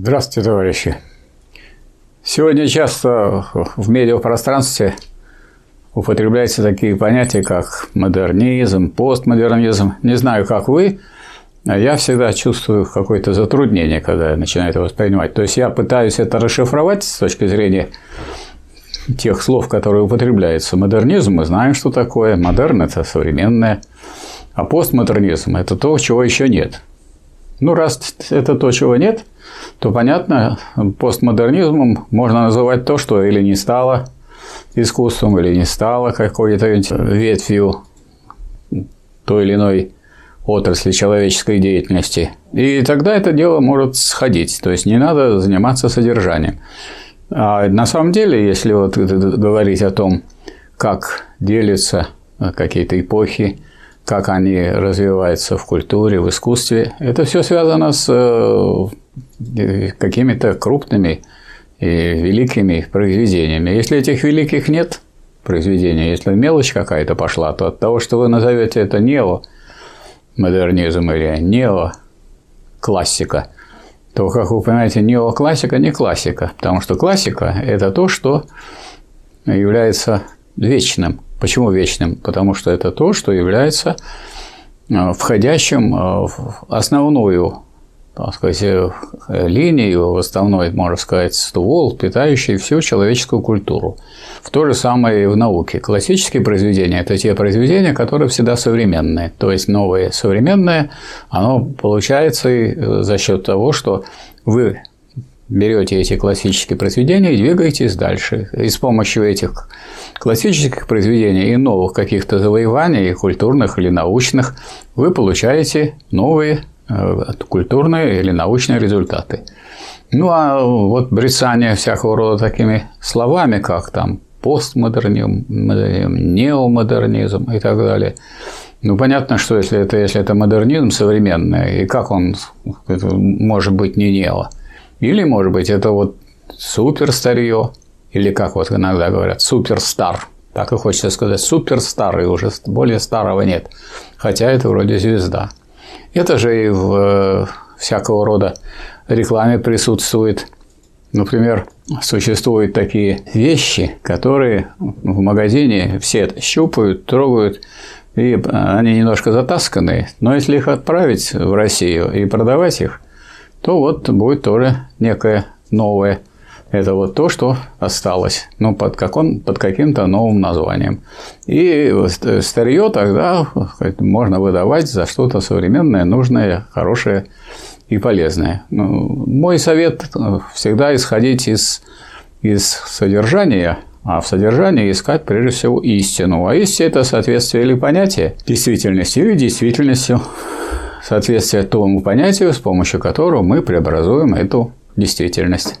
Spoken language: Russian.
Здравствуйте, товарищи. Сегодня часто в медиапространстве употребляются такие понятия, как модернизм, постмодернизм. Не знаю, как вы, я всегда чувствую какое-то затруднение, когда я начинаю это воспринимать. То есть я пытаюсь это расшифровать с точки зрения тех слов, которые употребляются. Модернизм, мы знаем, что такое. Модерн – это современное. А постмодернизм – это то, чего еще нет. Ну, раз это то, чего нет, то понятно, постмодернизмом можно называть то, что или не стало искусством, или не стало какой-то ветвью той или иной отрасли человеческой деятельности. И тогда это дело может сходить. То есть не надо заниматься содержанием. А на самом деле, если вот говорить о том, как делятся какие-то эпохи, как они развиваются в культуре, в искусстве. Это все связано с э, какими-то крупными и великими произведениями. Если этих великих нет произведений, если мелочь какая-то пошла, то от того, что вы назовете это неомодернизм или неоклассика, то, как вы понимаете, неоклассика не классика, потому что классика – это то, что является вечным – Почему вечным? Потому что это то, что является э, входящим э, в основную так сказать, э, линию, в основной, можно сказать, ствол, питающий всю человеческую культуру. В то же самое и в науке. Классические произведения – это те произведения, которые всегда современные. То есть новое современное, оно получается за счет того, что вы берете эти классические произведения и двигаетесь дальше. И с помощью этих классических произведений и новых каких-то завоеваний, культурных или научных, вы получаете новые э, культурные или научные результаты. Ну, а вот брецание всякого рода такими словами, как там постмодернизм, неомодернизм и так далее. Ну, понятно, что если это, если это модернизм современный, и как он может быть не нео? Или, может быть, это вот супер старье, или как вот иногда говорят, суперстар. Так и хочется сказать, суперстар, и уже более старого нет. Хотя это вроде звезда. Это же и в э, всякого рода рекламе присутствует. Например, существуют такие вещи, которые в магазине все щупают, трогают, и они немножко затасканные. Но если их отправить в Россию и продавать их, то вот будет тоже некое новое. Это вот то, что осталось, но под, как он, под каким-то новым названием. И старье тогда можно выдавать за что-то современное, нужное, хорошее и полезное. Ну, мой совет всегда исходить из, из содержания, а в содержании искать прежде всего истину. А истина – это соответствие или понятия действительности, или действительностью соответствие тому понятию, с помощью которого мы преобразуем эту действительность.